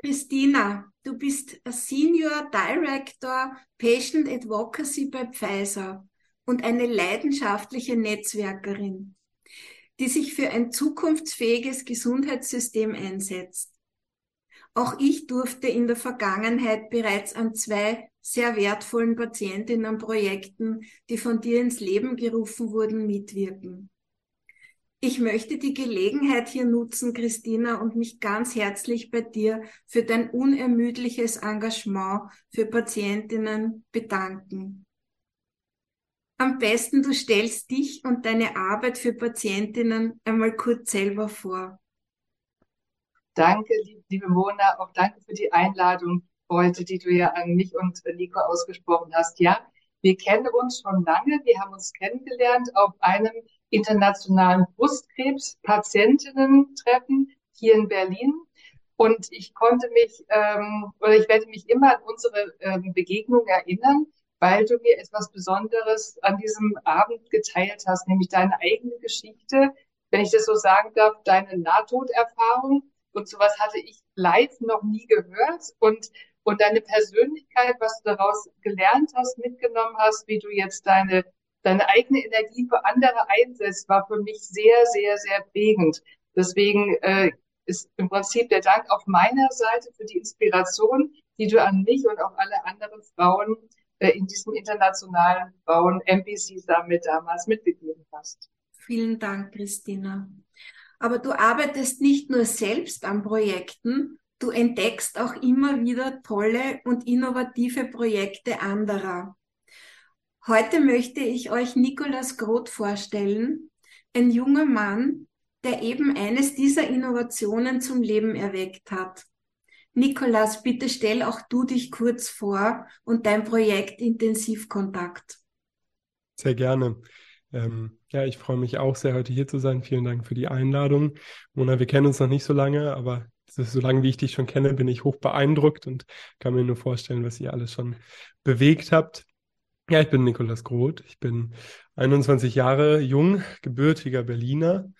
Christina, du bist Senior Director Patient Advocacy bei Pfizer und eine leidenschaftliche Netzwerkerin, die sich für ein zukunftsfähiges Gesundheitssystem einsetzt. Auch ich durfte in der Vergangenheit bereits an zwei sehr wertvollen Patientinnenprojekten, die von dir ins Leben gerufen wurden, mitwirken. Ich möchte die Gelegenheit hier nutzen, Christina, und mich ganz herzlich bei dir für dein unermüdliches Engagement für Patientinnen bedanken. Am besten du stellst dich und deine Arbeit für Patientinnen einmal kurz selber vor. Danke, liebe Mona, auch danke für die Einladung heute, die du ja an mich und Nico ausgesprochen hast. Ja, wir kennen uns schon lange. Wir haben uns kennengelernt auf einem internationalen Brustkrebs-Patientinnen-Treffen hier in Berlin. Und ich konnte mich, ähm, oder ich werde mich immer an unsere ähm, Begegnung erinnern, weil du mir etwas Besonderes an diesem Abend geteilt hast, nämlich deine eigene Geschichte, wenn ich das so sagen darf, deine Nahtoderfahrung. Und sowas hatte ich live noch nie gehört. Und, und deine Persönlichkeit, was du daraus gelernt hast, mitgenommen hast, wie du jetzt deine deine eigene Energie für andere einsetzt, war für mich sehr, sehr, sehr prägend. Deswegen äh, ist im Prinzip der Dank auf meiner Seite für die Inspiration, die du an mich und auch alle anderen Frauen äh, in diesem internationalen Frauen MPC Summit damals mitgegeben hast. Vielen Dank, Christina. Aber du arbeitest nicht nur selbst an Projekten, du entdeckst auch immer wieder tolle und innovative Projekte anderer. Heute möchte ich euch Nikolaus Groth vorstellen, ein junger Mann, der eben eines dieser Innovationen zum Leben erweckt hat. Nikolaus, bitte stell auch du dich kurz vor und dein Projekt Intensivkontakt. Sehr gerne. Ähm, ja, ich freue mich auch sehr, heute hier zu sein. Vielen Dank für die Einladung. Mona, wir kennen uns noch nicht so lange, aber so lange wie ich dich schon kenne, bin ich hoch beeindruckt und kann mir nur vorstellen, was ihr alles schon bewegt habt. Ja, ich bin Nikolas Groth. Ich bin 21 Jahre jung, gebürtiger Berliner.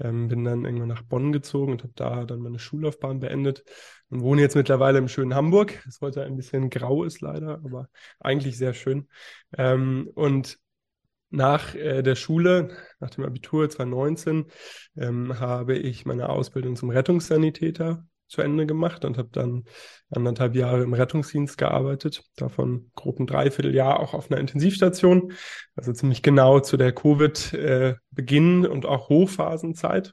Ähm, bin dann irgendwann nach Bonn gezogen und habe da dann meine Schullaufbahn beendet und wohne jetzt mittlerweile im schönen Hamburg, das heute ein bisschen grau ist leider, aber eigentlich sehr schön. Ähm, und nach äh, der Schule, nach dem Abitur 2019, ähm, habe ich meine Ausbildung zum Rettungssanitäter zu Ende gemacht und habe dann anderthalb Jahre im Rettungsdienst gearbeitet, davon grob ein Dreivierteljahr auch auf einer Intensivstation, also ziemlich genau zu der Covid-Beginn äh, und auch Hochphasenzeit.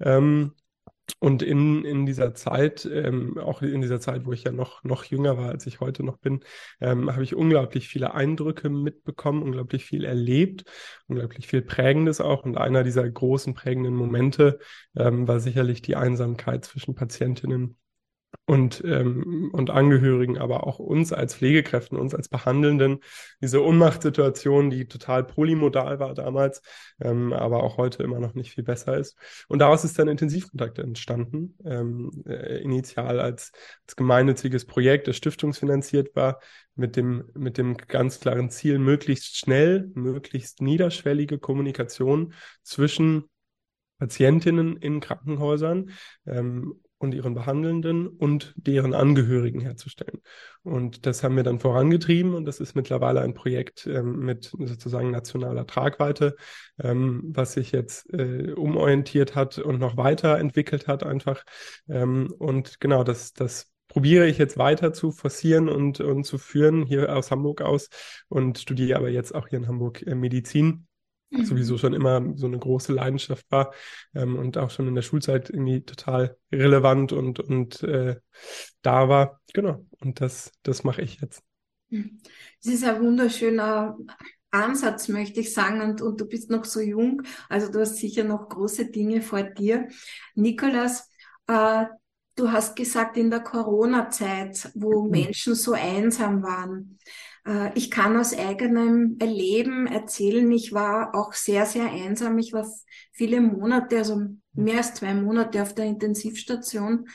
Ähm, und in, in dieser Zeit, ähm, auch in dieser Zeit, wo ich ja noch, noch jünger war, als ich heute noch bin, ähm, habe ich unglaublich viele Eindrücke mitbekommen, unglaublich viel erlebt, unglaublich viel Prägendes auch. Und einer dieser großen prägenden Momente ähm, war sicherlich die Einsamkeit zwischen Patientinnen und, ähm, und Angehörigen, aber auch uns als Pflegekräften, uns als Behandelnden, diese Unmachtsituation, die total polymodal war damals, ähm, aber auch heute immer noch nicht viel besser ist. Und daraus ist dann Intensivkontakt entstanden, ähm, äh, initial als, als gemeinnütziges Projekt, das stiftungsfinanziert war, mit dem, mit dem ganz klaren Ziel, möglichst schnell, möglichst niederschwellige Kommunikation zwischen Patientinnen in Krankenhäusern ähm, und ihren Behandelnden und deren Angehörigen herzustellen. Und das haben wir dann vorangetrieben und das ist mittlerweile ein Projekt ähm, mit sozusagen nationaler Tragweite, ähm, was sich jetzt äh, umorientiert hat und noch weiterentwickelt hat einfach. Ähm, und genau, das, das probiere ich jetzt weiter zu forcieren und, und zu führen hier aus Hamburg aus und studiere aber jetzt auch hier in Hamburg äh, Medizin sowieso mhm. schon immer so eine große Leidenschaft war ähm, und auch schon in der Schulzeit irgendwie total relevant und, und äh, da war. Genau. Und das, das mache ich jetzt. Mhm. Es ist ein wunderschöner Ansatz, möchte ich sagen, und, und du bist noch so jung, also du hast sicher noch große Dinge vor dir. Nikolas, äh, du hast gesagt, in der Corona-Zeit, wo mhm. Menschen so einsam waren, ich kann aus eigenem Erleben erzählen, ich war auch sehr, sehr einsam. Ich war viele Monate, also mehr als zwei Monate auf der Intensivstation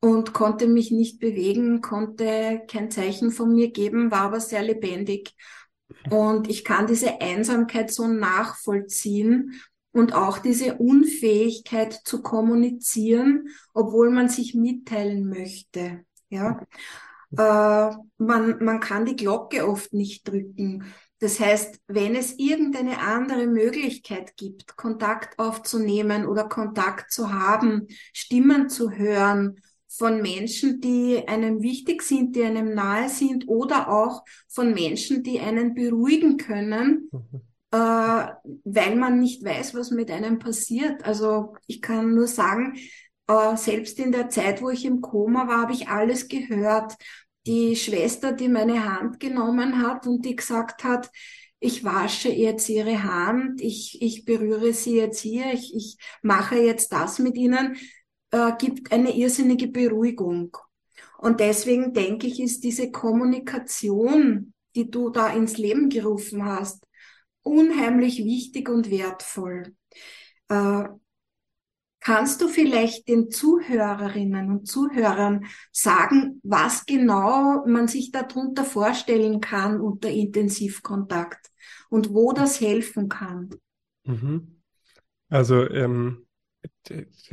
und konnte mich nicht bewegen, konnte kein Zeichen von mir geben, war aber sehr lebendig. Und ich kann diese Einsamkeit so nachvollziehen und auch diese Unfähigkeit zu kommunizieren, obwohl man sich mitteilen möchte. Ja, äh, man, man kann die Glocke oft nicht drücken. Das heißt, wenn es irgendeine andere Möglichkeit gibt, Kontakt aufzunehmen oder Kontakt zu haben, Stimmen zu hören von Menschen, die einem wichtig sind, die einem nahe sind oder auch von Menschen, die einen beruhigen können, mhm. äh, weil man nicht weiß, was mit einem passiert. Also ich kann nur sagen, äh, selbst in der Zeit, wo ich im Koma war, habe ich alles gehört die Schwester, die meine Hand genommen hat und die gesagt hat, ich wasche jetzt ihre Hand, ich, ich berühre sie jetzt hier, ich, ich mache jetzt das mit ihnen, äh, gibt eine irrsinnige Beruhigung. Und deswegen denke ich, ist diese Kommunikation, die du da ins Leben gerufen hast, unheimlich wichtig und wertvoll. Äh, Kannst du vielleicht den Zuhörerinnen und Zuhörern sagen, was genau man sich darunter vorstellen kann unter Intensivkontakt und wo das helfen kann? Mhm. Also ähm,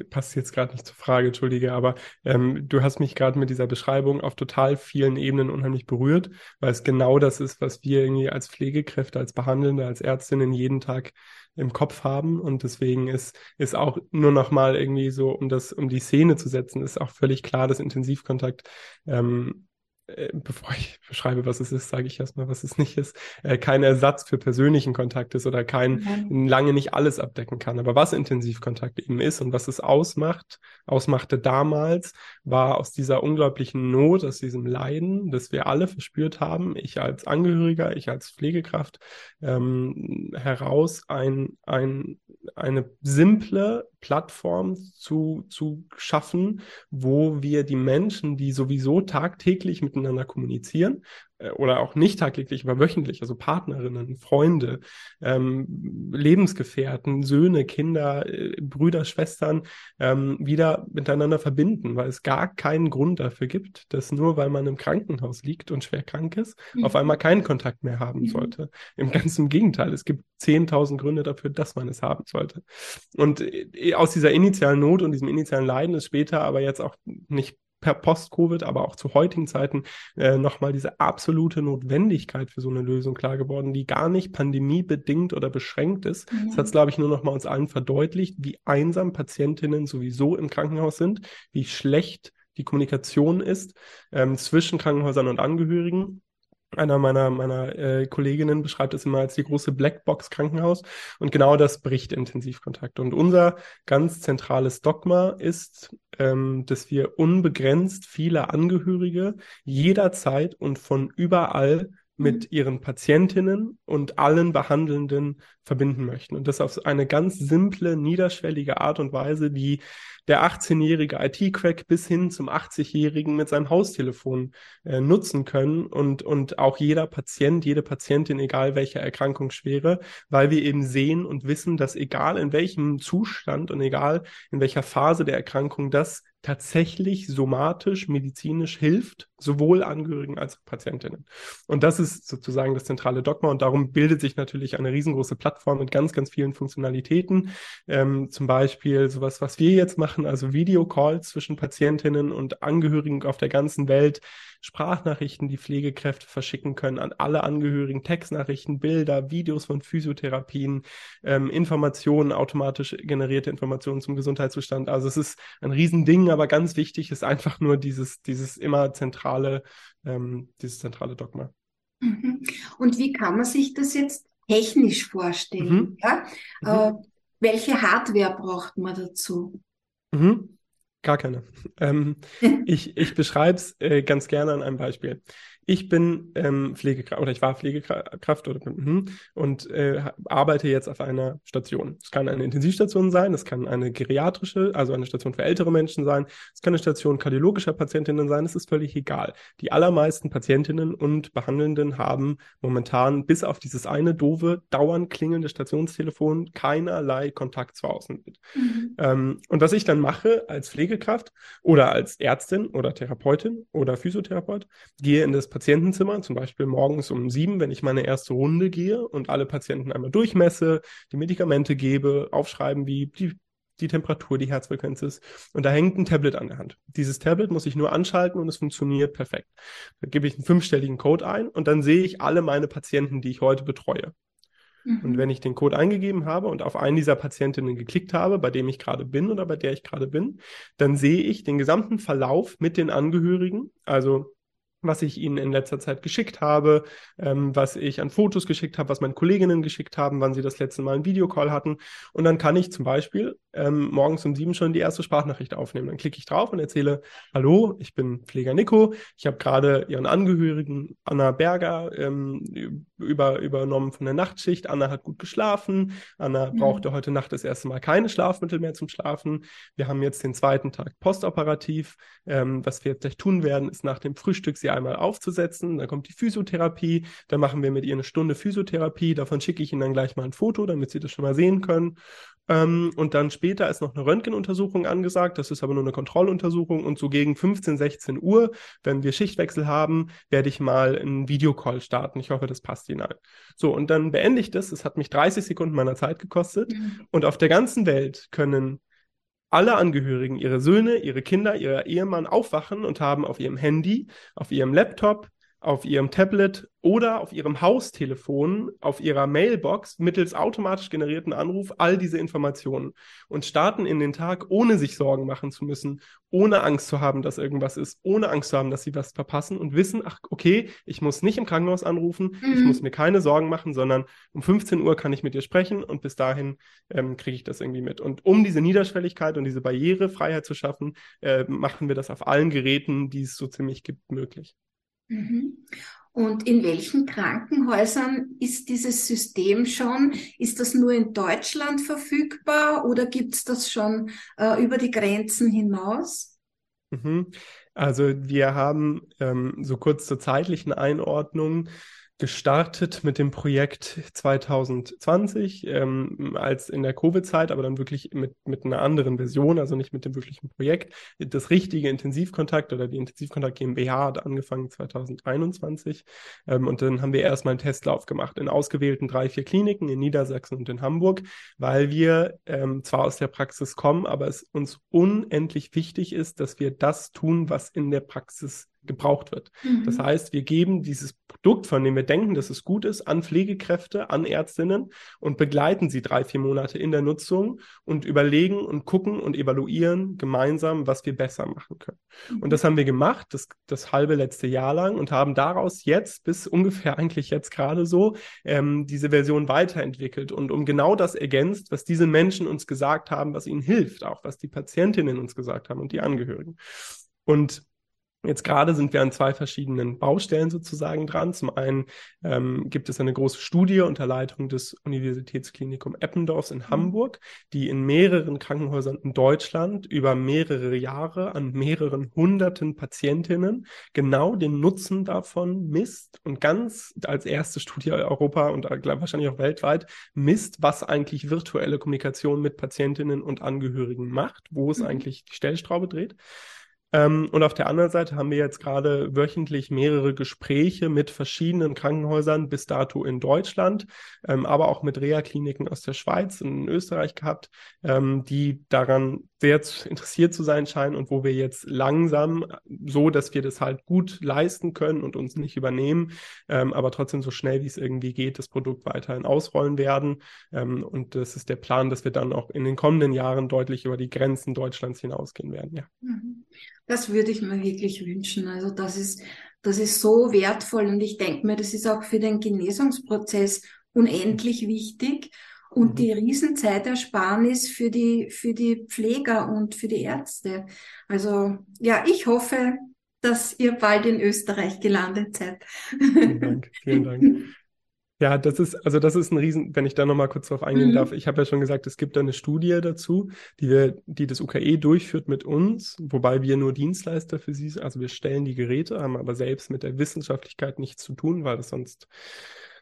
passt jetzt gerade nicht zur Frage, entschuldige, aber ähm, du hast mich gerade mit dieser Beschreibung auf total vielen Ebenen unheimlich berührt, weil es genau das ist, was wir irgendwie als Pflegekräfte, als Behandelnde, als Ärztinnen jeden Tag im Kopf haben. Und deswegen ist, ist auch nur noch mal irgendwie so, um das, um die Szene zu setzen, ist auch völlig klar, dass Intensivkontakt ähm, äh, bevor ich beschreibe, was es ist, sage ich erstmal, was es nicht ist, äh, kein Ersatz für persönlichen Kontakt ist oder kein mhm. lange nicht alles abdecken kann. Aber was Intensivkontakt eben ist und was es ausmacht, ausmachte damals, war aus dieser unglaublichen Not, aus diesem Leiden, das wir alle verspürt haben, ich als Angehöriger, ich als Pflegekraft, ähm, heraus ein, ein, eine simple Plattform zu, zu schaffen, wo wir die Menschen, die sowieso tagtäglich miteinander kommunizieren, äh, oder auch nicht tagtäglich, aber wöchentlich, also Partnerinnen, Freunde, ähm, Lebensgefährten, Söhne, Kinder, äh, Brüder, Schwestern ähm, wieder miteinander verbinden, weil es gar keinen Grund dafür gibt, dass nur weil man im Krankenhaus liegt und schwer krank ist, mhm. auf einmal keinen Kontakt mehr haben mhm. sollte. Im ganzen Gegenteil, es gibt 10.000 Gründe dafür, dass man es haben sollte. Und äh, aus dieser initialen Not und diesem initialen Leiden ist später aber jetzt auch nicht Post-Covid, aber auch zu heutigen Zeiten äh, nochmal diese absolute Notwendigkeit für so eine Lösung klar geworden, die gar nicht pandemiebedingt oder beschränkt ist. Ja. Das hat es, glaube ich, nur nochmal uns allen verdeutlicht, wie einsam Patientinnen sowieso im Krankenhaus sind, wie schlecht die Kommunikation ist ähm, zwischen Krankenhäusern und Angehörigen einer meiner, meiner äh, Kolleginnen beschreibt es immer als die große Blackbox Krankenhaus. Und genau das bricht Intensivkontakt. Und unser ganz zentrales Dogma ist, ähm, dass wir unbegrenzt viele Angehörige jederzeit und von überall mit mhm. ihren Patientinnen und allen Behandelnden verbinden möchten. Und das auf eine ganz simple, niederschwellige Art und Weise, die der 18-jährige IT-Crack bis hin zum 80-jährigen mit seinem Haustelefon äh, nutzen können und, und auch jeder Patient, jede Patientin, egal welche Erkrankungsschwere, weil wir eben sehen und wissen, dass egal in welchem Zustand und egal in welcher Phase der Erkrankung das tatsächlich somatisch, medizinisch hilft, sowohl Angehörigen als auch Patientinnen. Und das ist sozusagen das zentrale Dogma und darum bildet sich natürlich eine riesengroße Plattform mit ganz, ganz vielen Funktionalitäten. Ähm, zum Beispiel sowas, was wir jetzt machen, also Videocalls zwischen Patientinnen und Angehörigen auf der ganzen Welt, Sprachnachrichten, die Pflegekräfte verschicken können an alle Angehörigen, Textnachrichten, Bilder, Videos von Physiotherapien, ähm, Informationen, automatisch generierte Informationen zum Gesundheitszustand. Also es ist ein Riesending, aber ganz wichtig ist einfach nur dieses, dieses immer zentrale, ähm, dieses zentrale Dogma. Mhm. Und wie kann man sich das jetzt technisch vorstellen? Mhm. Ja? Mhm. Äh, welche Hardware braucht man dazu? Mhm. Gar keine. Ähm, ich ich beschreibe es äh, ganz gerne an einem Beispiel. Ich bin ähm, Pflegekraft oder ich war Pflegekraft oder, hm, und äh, arbeite jetzt auf einer Station. Es kann eine Intensivstation sein, es kann eine geriatrische, also eine Station für ältere Menschen sein, es kann eine Station kardiologischer Patientinnen sein, es ist völlig egal. Die allermeisten Patientinnen und Behandelnden haben momentan bis auf dieses eine doofe, dauernd klingelnde Stationstelefon keinerlei Kontakt zur Außenwelt. Mhm. Ähm, und was ich dann mache als Pflegekraft oder als Ärztin oder Therapeutin oder Physiotherapeut, gehe in das Patientenzimmer, zum Beispiel morgens um sieben, wenn ich meine erste Runde gehe und alle Patienten einmal durchmesse, die Medikamente gebe, aufschreiben, wie die die Temperatur, die Herzfrequenz ist. Und da hängt ein Tablet an der Hand. Dieses Tablet muss ich nur anschalten und es funktioniert perfekt. Da gebe ich einen fünfstelligen Code ein und dann sehe ich alle meine Patienten, die ich heute betreue. Mhm. Und wenn ich den Code eingegeben habe und auf einen dieser Patientinnen geklickt habe, bei dem ich gerade bin oder bei der ich gerade bin, dann sehe ich den gesamten Verlauf mit den Angehörigen, also was ich ihnen in letzter Zeit geschickt habe, ähm, was ich an Fotos geschickt habe, was meine Kolleginnen geschickt haben, wann sie das letzte Mal einen Videocall hatten. Und dann kann ich zum Beispiel ähm, morgens um sieben schon die erste Sprachnachricht aufnehmen. Dann klicke ich drauf und erzähle, hallo, ich bin Pfleger Nico. Ich habe gerade Ihren Angehörigen Anna Berger ähm, über, übernommen von der Nachtschicht. Anna hat gut geschlafen. Anna mhm. brauchte heute Nacht das erste Mal keine Schlafmittel mehr zum Schlafen. Wir haben jetzt den zweiten Tag postoperativ. Ähm, was wir jetzt gleich tun werden, ist nach dem Frühstück sie einmal aufzusetzen. Dann kommt die Physiotherapie. Dann machen wir mit ihr eine Stunde Physiotherapie. Davon schicke ich Ihnen dann gleich mal ein Foto, damit Sie das schon mal sehen können. Ähm, und dann später ist noch eine Röntgenuntersuchung angesagt. Das ist aber nur eine Kontrolluntersuchung. Und so gegen 15, 16 Uhr, wenn wir Schichtwechsel haben, werde ich mal einen Videocall starten. Ich hoffe, das passt Ihnen ein. So, und dann beende ich das. Es hat mich 30 Sekunden meiner Zeit gekostet. Mhm. Und auf der ganzen Welt können alle Angehörigen, ihre Söhne, ihre Kinder, ihr Ehemann aufwachen und haben auf ihrem Handy, auf ihrem Laptop, auf ihrem Tablet oder auf ihrem Haustelefon, auf ihrer Mailbox mittels automatisch generierten Anruf all diese Informationen und starten in den Tag, ohne sich Sorgen machen zu müssen, ohne Angst zu haben, dass irgendwas ist, ohne Angst zu haben, dass sie was verpassen und wissen, ach, okay, ich muss nicht im Krankenhaus anrufen, mhm. ich muss mir keine Sorgen machen, sondern um 15 Uhr kann ich mit dir sprechen und bis dahin ähm, kriege ich das irgendwie mit. Und um diese Niederschwelligkeit und diese Barrierefreiheit zu schaffen, äh, machen wir das auf allen Geräten, die es so ziemlich gibt, möglich. Mhm. Und in welchen Krankenhäusern ist dieses System schon? Ist das nur in Deutschland verfügbar oder gibt es das schon äh, über die Grenzen hinaus? Mhm. Also wir haben ähm, so kurz zur zeitlichen Einordnung gestartet mit dem Projekt 2020, ähm, als in der Covid-Zeit, aber dann wirklich mit, mit einer anderen Version, also nicht mit dem wirklichen Projekt. Das richtige Intensivkontakt oder die Intensivkontakt GmbH hat angefangen 2021. Ähm, und dann haben wir erstmal einen Testlauf gemacht in ausgewählten drei, vier Kliniken in Niedersachsen und in Hamburg, weil wir ähm, zwar aus der Praxis kommen, aber es uns unendlich wichtig ist, dass wir das tun, was in der Praxis gebraucht wird. Mhm. Das heißt, wir geben dieses Produkt, von dem wir denken, dass es gut ist, an Pflegekräfte, an Ärztinnen und begleiten sie drei, vier Monate in der Nutzung und überlegen und gucken und evaluieren gemeinsam, was wir besser machen können. Mhm. Und das haben wir gemacht, das, das halbe letzte Jahr lang und haben daraus jetzt bis ungefähr eigentlich jetzt gerade so ähm, diese Version weiterentwickelt und um genau das ergänzt, was diese Menschen uns gesagt haben, was ihnen hilft, auch was die Patientinnen uns gesagt haben und die Angehörigen. Und Jetzt gerade sind wir an zwei verschiedenen Baustellen sozusagen dran. Zum einen ähm, gibt es eine große Studie unter Leitung des Universitätsklinikum Eppendorfs in mhm. Hamburg, die in mehreren Krankenhäusern in Deutschland über mehrere Jahre an mehreren hunderten Patientinnen genau den Nutzen davon misst und ganz als erste Studie Europa und wahrscheinlich auch weltweit misst, was eigentlich virtuelle Kommunikation mit Patientinnen und Angehörigen macht, wo es mhm. eigentlich die Stellstraube dreht. Ähm, und auf der anderen Seite haben wir jetzt gerade wöchentlich mehrere Gespräche mit verschiedenen Krankenhäusern bis dato in Deutschland, ähm, aber auch mit Reha-Kliniken aus der Schweiz und in Österreich gehabt, ähm, die daran sehr interessiert zu sein scheinen und wo wir jetzt langsam so, dass wir das halt gut leisten können und uns nicht übernehmen, ähm, aber trotzdem so schnell wie es irgendwie geht, das Produkt weiterhin ausrollen werden. Ähm, und das ist der Plan, dass wir dann auch in den kommenden Jahren deutlich über die Grenzen Deutschlands hinausgehen werden. Ja. Mhm. Das würde ich mir wirklich wünschen. Also das ist, das ist so wertvoll und ich denke mir, das ist auch für den Genesungsprozess unendlich wichtig und mhm. die Riesenzeitersparnis für die, für die Pfleger und für die Ärzte. Also ja, ich hoffe, dass ihr bald in Österreich gelandet seid. Vielen Dank, vielen Dank. Ja, das ist, also das ist ein Riesen, wenn ich da nochmal kurz drauf eingehen mhm. darf. Ich habe ja schon gesagt, es gibt da eine Studie dazu, die wir, die das UKE durchführt mit uns, wobei wir nur Dienstleister für sie sind. Also wir stellen die Geräte, haben aber selbst mit der Wissenschaftlichkeit nichts zu tun, weil das sonst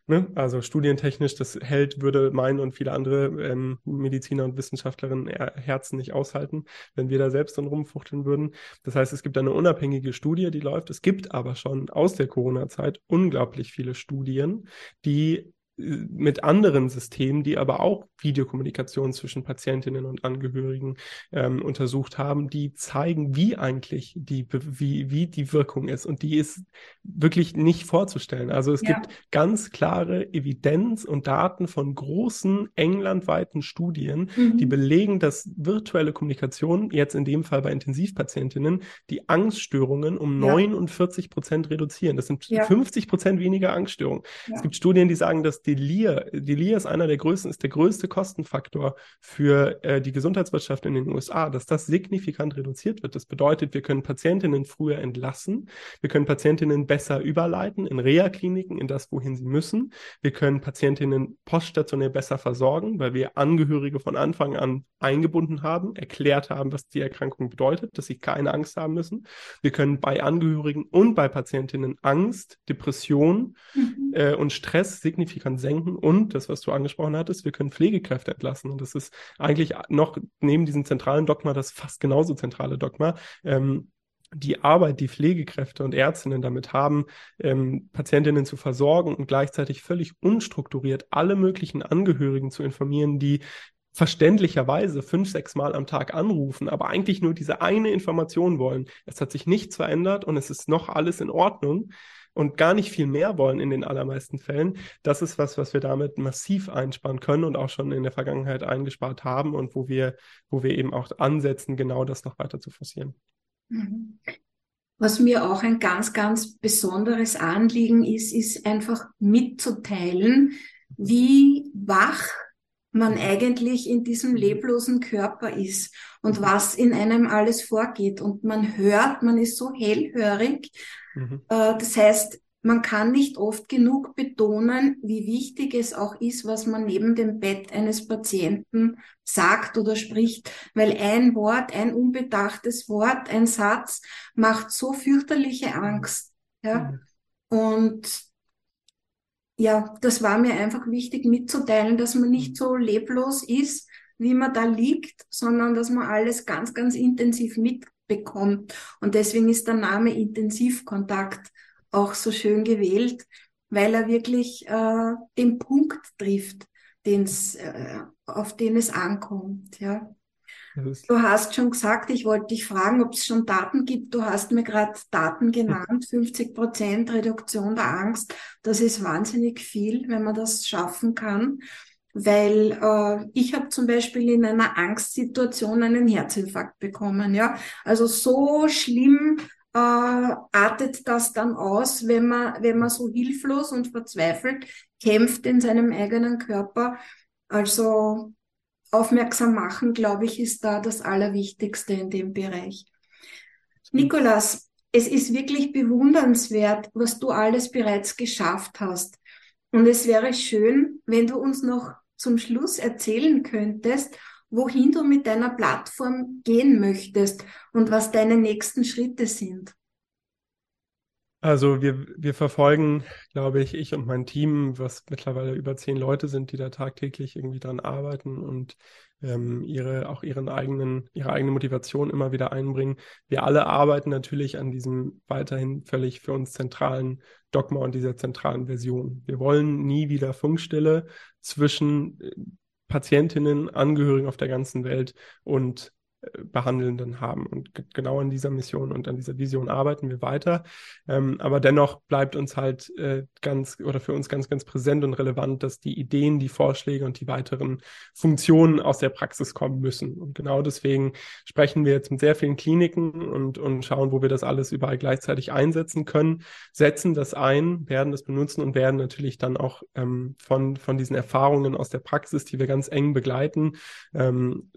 Ne? Also studientechnisch, das hält, würde mein und viele andere ähm, Mediziner und Wissenschaftlerinnen Herzen nicht aushalten, wenn wir da selbst dann rumfuchteln würden. Das heißt, es gibt eine unabhängige Studie, die läuft. Es gibt aber schon aus der Corona-Zeit unglaublich viele Studien, die mit anderen Systemen, die aber auch Videokommunikation zwischen Patientinnen und Angehörigen ähm, untersucht haben, die zeigen, wie eigentlich die, wie, wie die Wirkung ist. Und die ist wirklich nicht vorzustellen. Also es ja. gibt ganz klare Evidenz und Daten von großen englandweiten Studien, mhm. die belegen, dass virtuelle Kommunikation, jetzt in dem Fall bei Intensivpatientinnen, die Angststörungen um ja. 49 Prozent reduzieren. Das sind ja. 50 Prozent weniger Angststörungen. Es gibt Studien, die sagen, dass Delir, Delir ist einer der größten, ist der größte Kostenfaktor für äh, die Gesundheitswirtschaft in den USA, dass das signifikant reduziert wird. Das bedeutet, wir können Patientinnen früher entlassen, wir können Patientinnen besser überleiten in Reha-Kliniken, in das, wohin sie müssen. Wir können Patientinnen poststationär besser versorgen, weil wir Angehörige von Anfang an eingebunden haben, erklärt haben, was die Erkrankung bedeutet, dass sie keine Angst haben müssen. Wir können bei Angehörigen und bei Patientinnen Angst, Depression mhm. äh, und Stress signifikant kann senken und das, was du angesprochen hattest, wir können Pflegekräfte entlassen. Und das ist eigentlich noch neben diesem zentralen Dogma das fast genauso zentrale Dogma. Ähm, die Arbeit, die Pflegekräfte und Ärztinnen damit haben, ähm, Patientinnen zu versorgen und gleichzeitig völlig unstrukturiert alle möglichen Angehörigen zu informieren, die verständlicherweise fünf, sechs Mal am Tag anrufen, aber eigentlich nur diese eine Information wollen. Es hat sich nichts verändert und es ist noch alles in Ordnung und gar nicht viel mehr wollen in den allermeisten Fällen, das ist was, was wir damit massiv einsparen können und auch schon in der Vergangenheit eingespart haben und wo wir, wo wir eben auch ansetzen, genau das noch weiter zu forcieren. Mhm. Was mir auch ein ganz, ganz besonderes Anliegen ist, ist einfach mitzuteilen, wie wach man eigentlich in diesem mhm. leblosen Körper ist und was in einem alles vorgeht. Und man hört, man ist so hellhörig, Mhm. Äh, das heißt, man kann nicht oft genug betonen, wie wichtig es auch ist, was man neben dem Bett eines Patienten sagt oder spricht, weil ein Wort, ein unbedachtes Wort, ein Satz macht so fürchterliche Angst. Ja? Mhm. Und ja, das war mir einfach wichtig mitzuteilen, dass man nicht mhm. so leblos ist, wie man da liegt, sondern dass man alles ganz, ganz intensiv mit bekommt. Und deswegen ist der Name Intensivkontakt auch so schön gewählt, weil er wirklich äh, den Punkt trifft, den's, äh, auf den es ankommt. Ja. Du hast schon gesagt, ich wollte dich fragen, ob es schon Daten gibt. Du hast mir gerade Daten genannt, 50 Prozent Reduktion der Angst. Das ist wahnsinnig viel, wenn man das schaffen kann weil äh, ich habe zum Beispiel in einer Angstsituation einen Herzinfarkt bekommen. Ja, also so schlimm äh, artet das dann aus, wenn man wenn man so hilflos und verzweifelt kämpft in seinem eigenen Körper. Also aufmerksam machen, glaube ich, ist da das Allerwichtigste in dem Bereich. Nikolas, es ist wirklich bewundernswert, was du alles bereits geschafft hast. Und es wäre schön, wenn du uns noch zum Schluss erzählen könntest, wohin du mit deiner Plattform gehen möchtest und was deine nächsten Schritte sind. Also wir, wir verfolgen, glaube ich, ich und mein Team, was mittlerweile über zehn Leute sind, die da tagtäglich irgendwie dran arbeiten und ähm, ihre auch ihren eigenen, ihre eigene Motivation immer wieder einbringen. Wir alle arbeiten natürlich an diesem weiterhin völlig für uns zentralen Dogma und dieser zentralen Version. Wir wollen nie wieder Funkstille zwischen äh, Patientinnen, Angehörigen auf der ganzen Welt und Behandelnden haben. Und genau an dieser Mission und an dieser Vision arbeiten wir weiter. Ähm, aber dennoch bleibt uns halt äh, ganz oder für uns ganz, ganz präsent und relevant, dass die Ideen, die Vorschläge und die weiteren Funktionen aus der Praxis kommen müssen. Und genau deswegen sprechen wir jetzt mit sehr vielen Kliniken und, und schauen, wo wir das alles überall gleichzeitig einsetzen können, setzen das ein, werden das benutzen und werden natürlich dann auch ähm, von, von diesen Erfahrungen aus der Praxis, die wir ganz eng begleiten, ähm,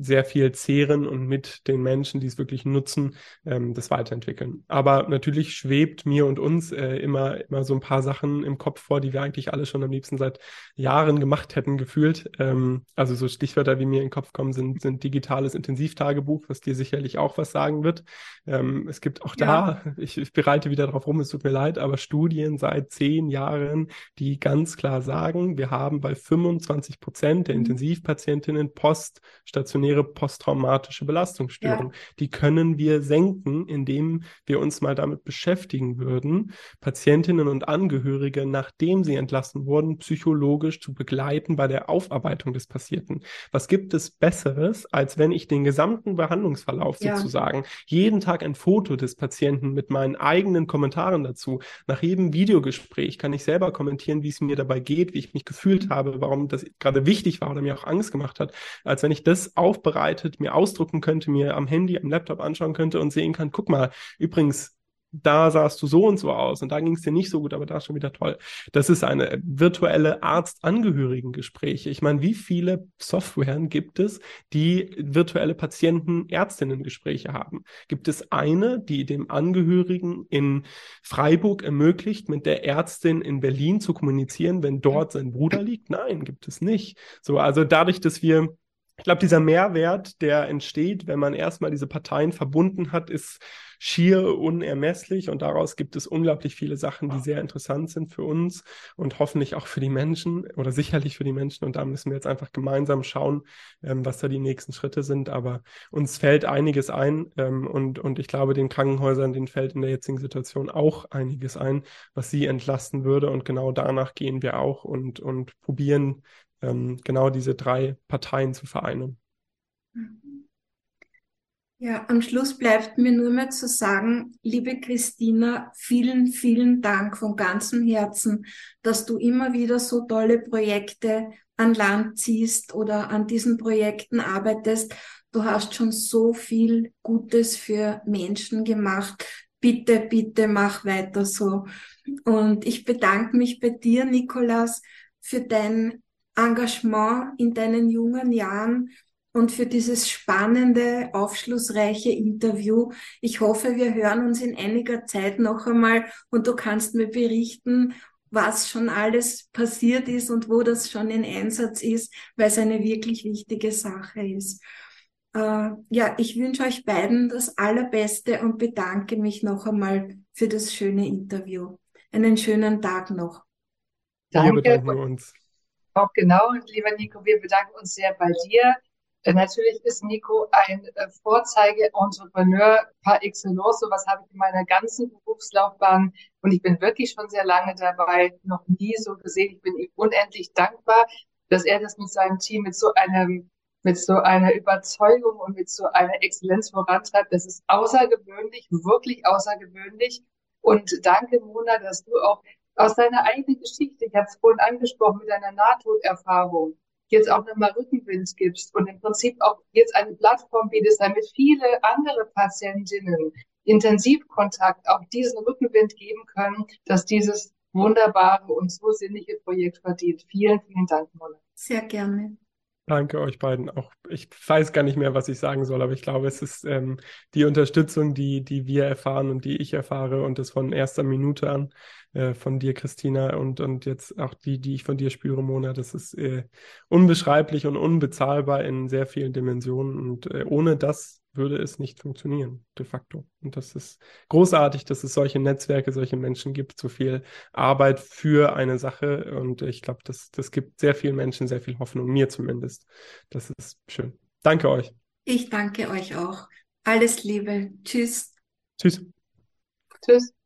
sehr viel zehren Tieren und mit den Menschen, die es wirklich nutzen, ähm, das weiterentwickeln. Aber natürlich schwebt mir und uns äh, immer, immer so ein paar Sachen im Kopf vor, die wir eigentlich alle schon am liebsten seit Jahren gemacht hätten, gefühlt. Ähm, also so Stichwörter, wie mir in den Kopf kommen, sind, sind digitales Intensivtagebuch, was dir sicherlich auch was sagen wird. Ähm, es gibt auch ja. da, ich, ich bereite wieder darauf rum, es tut mir leid, aber Studien seit zehn Jahren, die ganz klar sagen, wir haben bei 25 Prozent der mhm. Intensivpatientinnen poststationäre posttraumatische Belastungsstörung. Ja. Die können wir senken, indem wir uns mal damit beschäftigen würden, Patientinnen und Angehörige, nachdem sie entlassen wurden, psychologisch zu begleiten bei der Aufarbeitung des Passierten. Was gibt es Besseres, als wenn ich den gesamten Behandlungsverlauf ja. sozusagen jeden Tag ein Foto des Patienten mit meinen eigenen Kommentaren dazu, nach jedem Videogespräch kann ich selber kommentieren, wie es mir dabei geht, wie ich mich gefühlt habe, warum das gerade wichtig war oder mir auch Angst gemacht hat, als wenn ich das aufbereitet mir ausdrucken könnte, mir am Handy, am Laptop anschauen könnte und sehen kann, guck mal, übrigens, da sahst du so und so aus und da ging es dir nicht so gut, aber da ist schon wieder toll. Das ist eine virtuelle Arzt-Angehörigen-Gespräche. Ich meine, wie viele Softwaren gibt es, die virtuelle Patienten-Ärztinnen-Gespräche haben? Gibt es eine, die dem Angehörigen in Freiburg ermöglicht, mit der Ärztin in Berlin zu kommunizieren, wenn dort sein Bruder liegt? Nein, gibt es nicht. So, also dadurch, dass wir ich glaube, dieser Mehrwert, der entsteht, wenn man erstmal diese Parteien verbunden hat, ist schier unermesslich. Und daraus gibt es unglaublich viele Sachen, die sehr interessant sind für uns und hoffentlich auch für die Menschen oder sicherlich für die Menschen. Und da müssen wir jetzt einfach gemeinsam schauen, ähm, was da die nächsten Schritte sind, aber uns fällt einiges ein ähm, und, und ich glaube, den Krankenhäusern, denen fällt in der jetzigen Situation auch einiges ein, was sie entlasten würde. Und genau danach gehen wir auch und, und probieren ähm, genau diese drei Parteien zu vereinen. Ja, am Schluss bleibt mir nur mehr zu sagen, liebe Christina, vielen, vielen Dank von ganzem Herzen, dass du immer wieder so tolle Projekte an Land ziehst oder an diesen Projekten arbeitest. Du hast schon so viel Gutes für Menschen gemacht. Bitte, bitte mach weiter so. Und ich bedanke mich bei dir, Nikolas, für dein Engagement in deinen jungen Jahren und für dieses spannende, aufschlussreiche Interview. Ich hoffe, wir hören uns in einiger Zeit noch einmal und du kannst mir berichten, was schon alles passiert ist und wo das schon in Einsatz ist, weil es eine wirklich wichtige Sache ist. Äh, ja, ich wünsche euch beiden das Allerbeste und bedanke mich noch einmal für das schöne Interview. Einen schönen Tag noch. Danke. Wir bedanken uns. Auch genau, lieber Nico, wir bedanken uns sehr bei dir. Äh, natürlich ist Nico ein äh, Vorzeige-Entrepreneur par excellence. So was habe ich in meiner ganzen Berufslaufbahn und ich bin wirklich schon sehr lange dabei, noch nie so gesehen. Ich bin ihm unendlich dankbar, dass er das mit seinem Team mit so einem mit so einer Überzeugung und mit so einer Exzellenz vorantreibt. Das ist außergewöhnlich, wirklich außergewöhnlich. Und danke, Mona, dass du auch aus deiner eigenen Geschichte, ich habe es vorhin angesprochen, mit deiner Nahtoderfahrung, jetzt auch nochmal Rückenwind gibst und im Prinzip auch jetzt eine Plattform bietest, damit viele andere Patientinnen Intensivkontakt auch diesen Rückenwind geben können, dass dieses wunderbare und so sinnliche Projekt verdient. Vielen, vielen Dank, Molle. Sehr gerne. Danke euch beiden. Auch ich weiß gar nicht mehr, was ich sagen soll, aber ich glaube, es ist ähm, die Unterstützung, die, die wir erfahren und die ich erfahre und das von erster Minute an äh, von dir, Christina, und, und jetzt auch die, die ich von dir spüre, Mona. Das ist äh, unbeschreiblich und unbezahlbar in sehr vielen Dimensionen. Und äh, ohne das würde es nicht funktionieren, de facto. Und das ist großartig, dass es solche Netzwerke, solche Menschen gibt, so viel Arbeit für eine Sache. Und ich glaube, das, das gibt sehr vielen Menschen sehr viel Hoffnung, mir zumindest. Das ist schön. Danke euch. Ich danke euch auch. Alles Liebe. Tschüss. Tschüss. Tschüss.